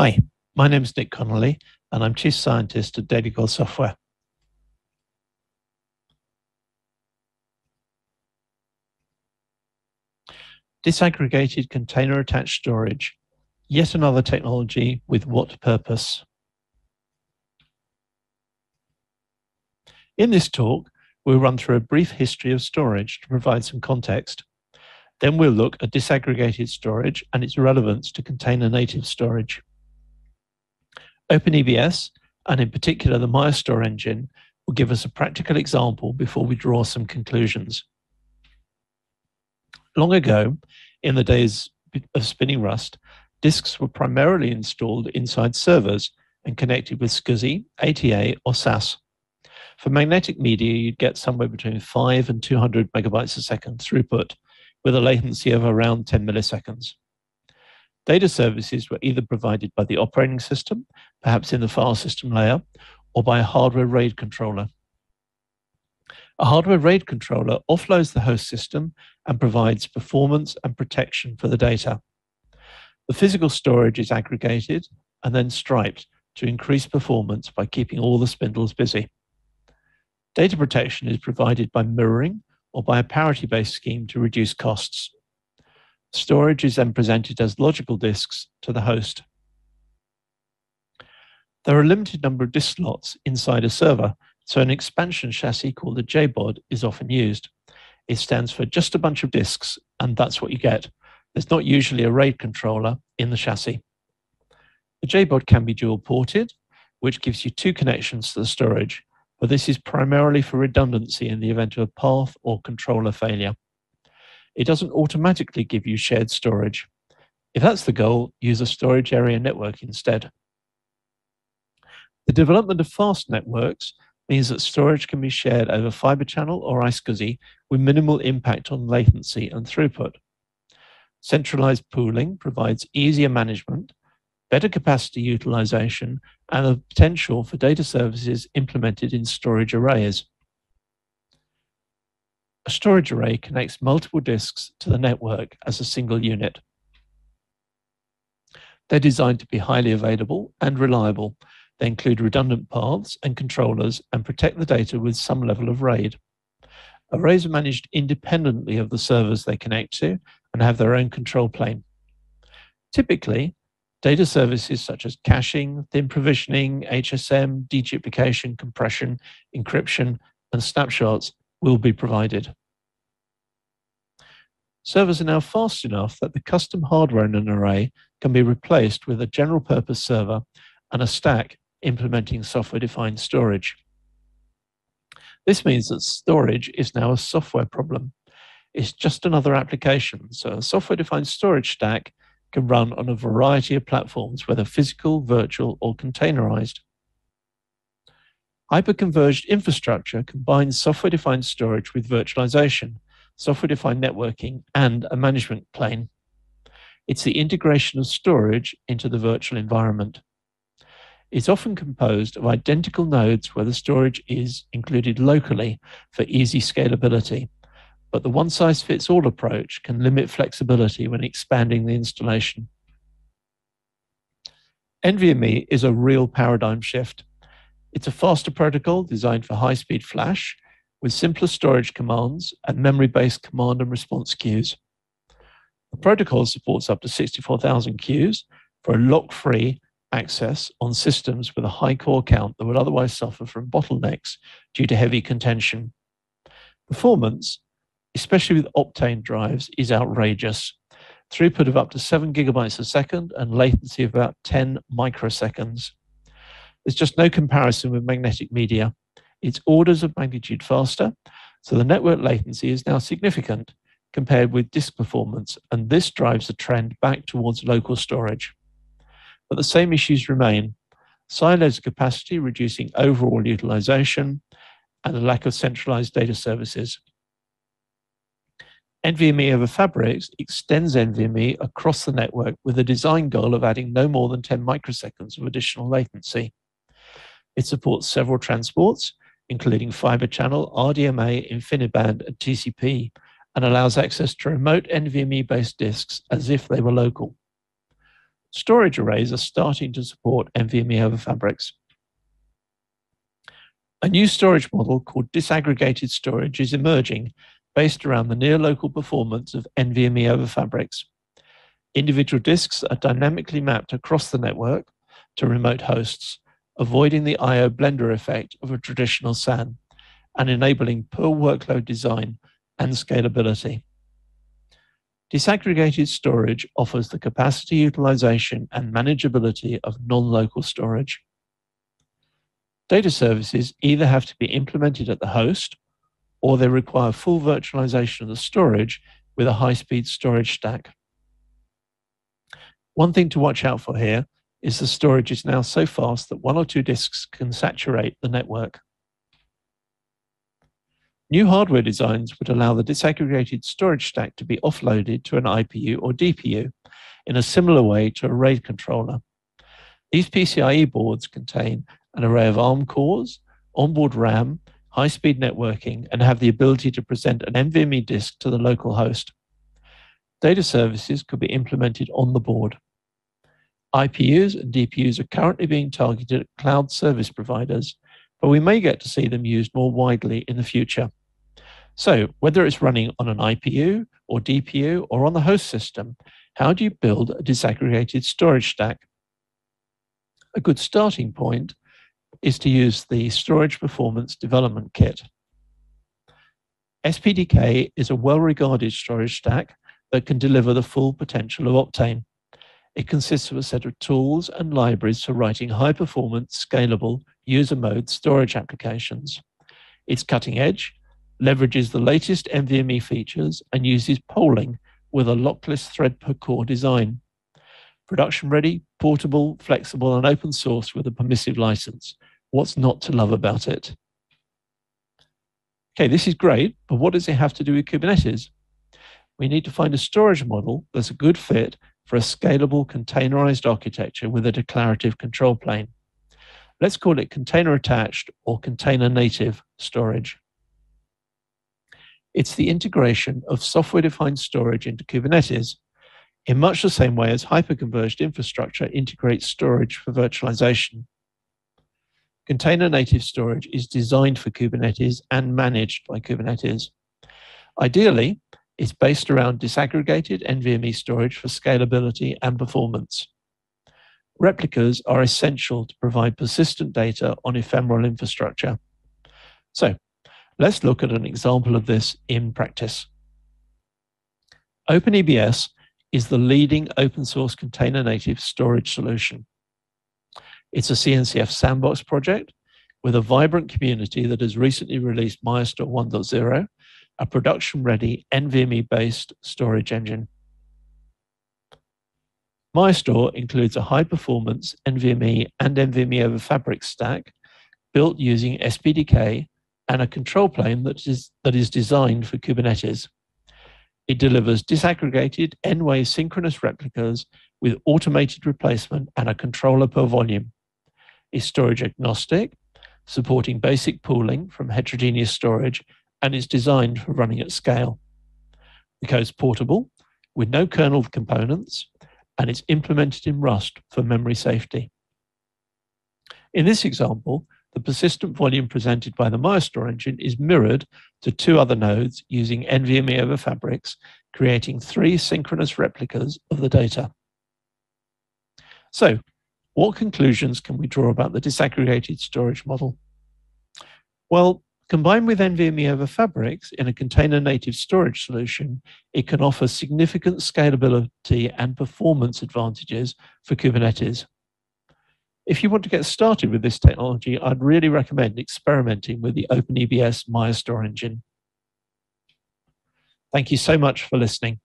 Hi, my name is Nick Connolly, and I'm Chief Scientist at DataCore Software. Disaggregated container attached storage, yet another technology with what purpose? In this talk, we'll run through a brief history of storage to provide some context. Then we'll look at disaggregated storage and its relevance to container native storage. OpenEBS, and in particular the Mayastor engine, will give us a practical example before we draw some conclusions. Long ago, in the days of spinning Rust, disks were primarily installed inside servers and connected with SCSI, ATA, or SAS. For magnetic media, you'd get somewhere between 5 and 200 megabytes a second throughput, with a latency of around 10 milliseconds. Data services were either provided by the operating system, perhaps in the file system layer, or by a hardware RAID controller. A hardware RAID controller offloads the host system and provides performance and protection for the data. The physical storage is aggregated and then striped to increase performance by keeping all the spindles busy. Data protection is provided by mirroring or by a parity-based scheme to reduce costs. Storage is then presented as logical disks to the host. There are a limited number of disk slots inside a server, so an expansion chassis called a JBOD is often used. It stands for just a bunch of disks, and that's what you get. There's not usually a RAID controller in the chassis. The JBOD can be dual ported, which gives you two connections to the storage, but this is primarily for redundancy in the event of a path or controller failure. It doesn't automatically give you shared storage. If that's the goal, use a storage area network instead. The development of fast networks means that storage can be shared over Fiber Channel or iSCSI with minimal impact on latency and throughput. Centralized pooling provides easier management, better capacity utilization, and the potential for data services implemented in storage arrays. A storage array connects multiple disks to the network as a single unit. They're designed to be highly available and reliable, they include redundant paths and controllers and protect the data with some level of RAID. Arrays are managed independently of the servers they connect to and have their own control plane. Typically, data services such as caching, thin provisioning, HSM, deduplication, compression, encryption, and snapshots will be provided. Servers are now fast enough that the custom hardware in an array can be replaced with a general purpose server and a stack implementing software-defined storage. This means that storage is now a software problem. It's just another application, so a software-defined storage stack can run on a variety of platforms, whether physical, virtual, or containerized. Hyperconverged infrastructure combines software-defined storage with virtualization, software-defined networking, and a management plane. It's the integration of storage into the virtual environment It's often composed of identical nodes where the storage is included locally for easy scalability. But the one size fits all approach can limit flexibility when expanding the installation. NVMe is a real paradigm shift. It's a faster protocol designed for high speed flash with simpler storage commands and memory based command and response queues. The protocol supports up to 64,000 queues for a lock free access on systems with a high core count that would otherwise suffer from bottlenecks due to heavy contention. Performance, especially with Optane drives, is outrageous. Throughput of up to 7 gigabytes a second and latency of about 10 microseconds. There's just no comparison with magnetic media. It's orders of magnitude faster, so the network latency is now significant compared with disk performance, and this drives the trend back towards local storage but the same issues remain. Silos capacity reducing overall utilization and a lack of centralized data services. NVMe over Fabrics extends NVMe across the network with a design goal of adding no more than 10 microseconds of additional latency. It supports several transports, including fiber channel, RDMA, InfiniBand, and TCP, and allows access to remote NVMe based disks as if they were local. storage arrays are starting to support NVMe over fabrics. A new storage model called disaggregated storage is emerging based around the near local performance of NVMe over fabrics. Individual disks are dynamically mapped across the network to remote hosts, avoiding the I.O. blender effect of a traditional SAN and enabling per workload design and scalability. Disaggregated storage offers the capacity utilization and manageability of non-local storage. Data services either have to be implemented at the host or they require full virtualization of the storage with a high-speed storage stack. One thing to watch out for here is the storage is now so fast that one or two disks can saturate the network. New hardware designs would allow the disaggregated storage stack to be offloaded to an IPU or DPU in a similar way to a RAID controller. These PCIe boards contain an array of ARM cores, onboard RAM, high-speed networking, and have the ability to present an NVMe disk to the local host. Data services could be implemented on the board. IPUs and DPUs are currently being targeted at cloud service providers, but we may get to see them used more widely in the future. So whether it's running on an IPU or DPU or on the host system, how do you build a disaggregated storage stack? A good starting point is to use the Storage Performance Development Kit. SPDK is a well-regarded storage stack that can deliver the full potential of Optane. It consists of a set of tools and libraries for writing high-performance, scalable, user mode storage applications. It's cutting edge leverages the latest NVMe features and uses polling with a lockless thread per core design. Production ready, portable, flexible, and open source with a permissive license. What's not to love about it? Okay, this is great, but what does it have to do with Kubernetes? We need to find a storage model that's a good fit for a scalable containerized architecture with a declarative control plane. Let's call it container attached or container native storage. It's the integration of software-defined storage into Kubernetes in much the same way as hyperconverged infrastructure integrates storage for virtualization. Container native storage is designed for Kubernetes and managed by Kubernetes. Ideally, it's based around disaggregated NVMe storage for scalability and performance. Replicas are essential to provide persistent data on ephemeral infrastructure. So Let's look at an example of this in practice. OpenEBS is the leading open source container native storage solution. It's a CNCF sandbox project with a vibrant community that has recently released Mayastor 1.0, a production ready NVMe based storage engine. Mayastor includes a high performance NVMe and NVMe over Fabric stack built using SPDK and a control plane that is, that is designed for Kubernetes. It delivers disaggregated N-way synchronous replicas with automated replacement and a controller per volume. Is storage agnostic, supporting basic pooling from heterogeneous storage, and is designed for running at scale. The code's portable, with no kernel components, and it's implemented in Rust for memory safety. In this example, the persistent volume presented by the Mayastor engine is mirrored to two other nodes using NVMe over fabrics, creating three synchronous replicas of the data. So, what conclusions can we draw about the disaggregated storage model? Well, combined with NVMe over fabrics in a container native storage solution, it can offer significant scalability and performance advantages for Kubernetes. If you want to get started with this technology, I'd really recommend experimenting with the OpenEBS Mayastor engine. Thank you so much for listening.